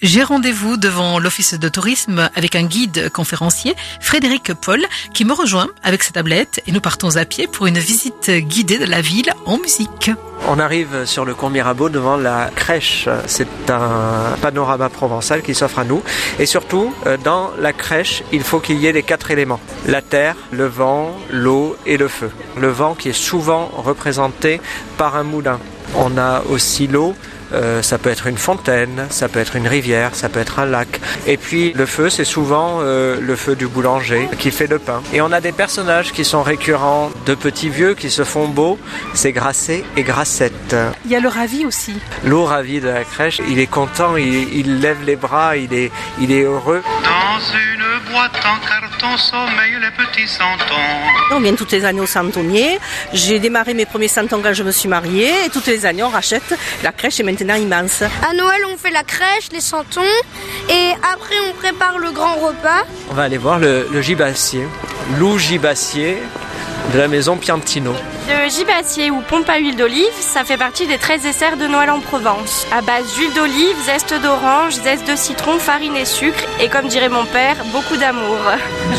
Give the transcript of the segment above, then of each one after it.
J'ai rendez-vous devant l'office de tourisme avec un guide conférencier, Frédéric Paul, qui me rejoint avec sa tablette et nous partons à pied pour une visite guidée de la ville en musique. On arrive sur le Cours Mirabeau devant la crèche. C'est un panorama provençal qui s'offre à nous. Et surtout, euh, dans la crèche, il faut qu'il y ait les quatre éléments. La terre, le vent, l'eau et le feu. Le vent qui est souvent représenté par un moulin. On a aussi l'eau euh, ça peut être une fontaine, ça peut être une rivière, ça peut être un lac. Et puis le feu, c'est souvent euh, le feu du boulanger qui fait le pain. Et on a des personnages qui sont récurrents, de petits vieux qui se font beaux, c'est Grasset et Il y a le ravi aussi. L'eau ravi de la crèche, il est content, il, lève les bras, il est, il est heureux. Dans une boîte en carton sommeil les petits santons. On vient toutes les années au Santonnier. J'ai démarré mes premiers santons quand je me suis mariée et toutes les années on rachète. La crèche est maintenant immense. À Noël, on fait la crèche, les santons, et après, on prépare le grand repas. On va aller voir le, le gibassier, Lou Gibassier de la maison Piantino. Le gibassier ou pompe à huile d'olive, ça fait partie des 13 desserts de Noël en Provence. À base d'huile d'olive, zeste d'orange, zeste de citron, farine et sucre, et comme dirait mon père, beaucoup d'amour.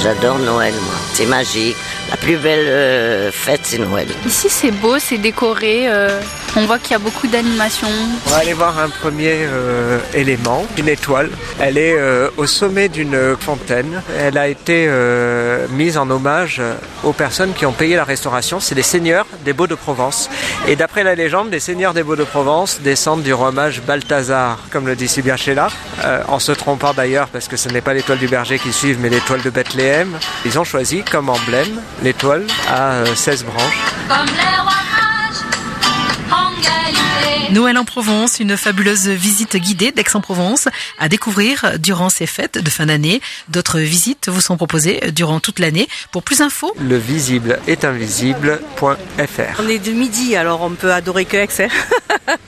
J'adore Noël, moi. C'est magique. La plus belle euh, fête, c'est Noël. Ici, c'est beau, c'est décoré. Euh, on voit qu'il y a beaucoup d'animation. On va aller voir un premier euh, élément, une étoile. Elle est au sommet d'une fontaine. Elle a été mise en hommage aux personnes qui ont payé la restauration. C'est des seigneurs des Beaux de Provence. Et d'après la légende, les seigneurs des Beaux de Provence descendent du roi mage Balthazar, comme le dit si bien Sheila, en se trompant d'ailleurs parce que ce n'est pas l'étoile du berger qui suivent, mais l'étoile de Bethléem. Ils ont choisi comme emblème l'étoile à 16 euh, branches. Noël en Provence, une fabuleuse visite guidée d'Aix-en-Provence à découvrir durant ces fêtes de fin d'année. D'autres visites vous sont proposées durant toute l'année. Pour plus d'infos, le visible est invisible.fr. On est de midi, alors on peut adorer que Aix. Hein.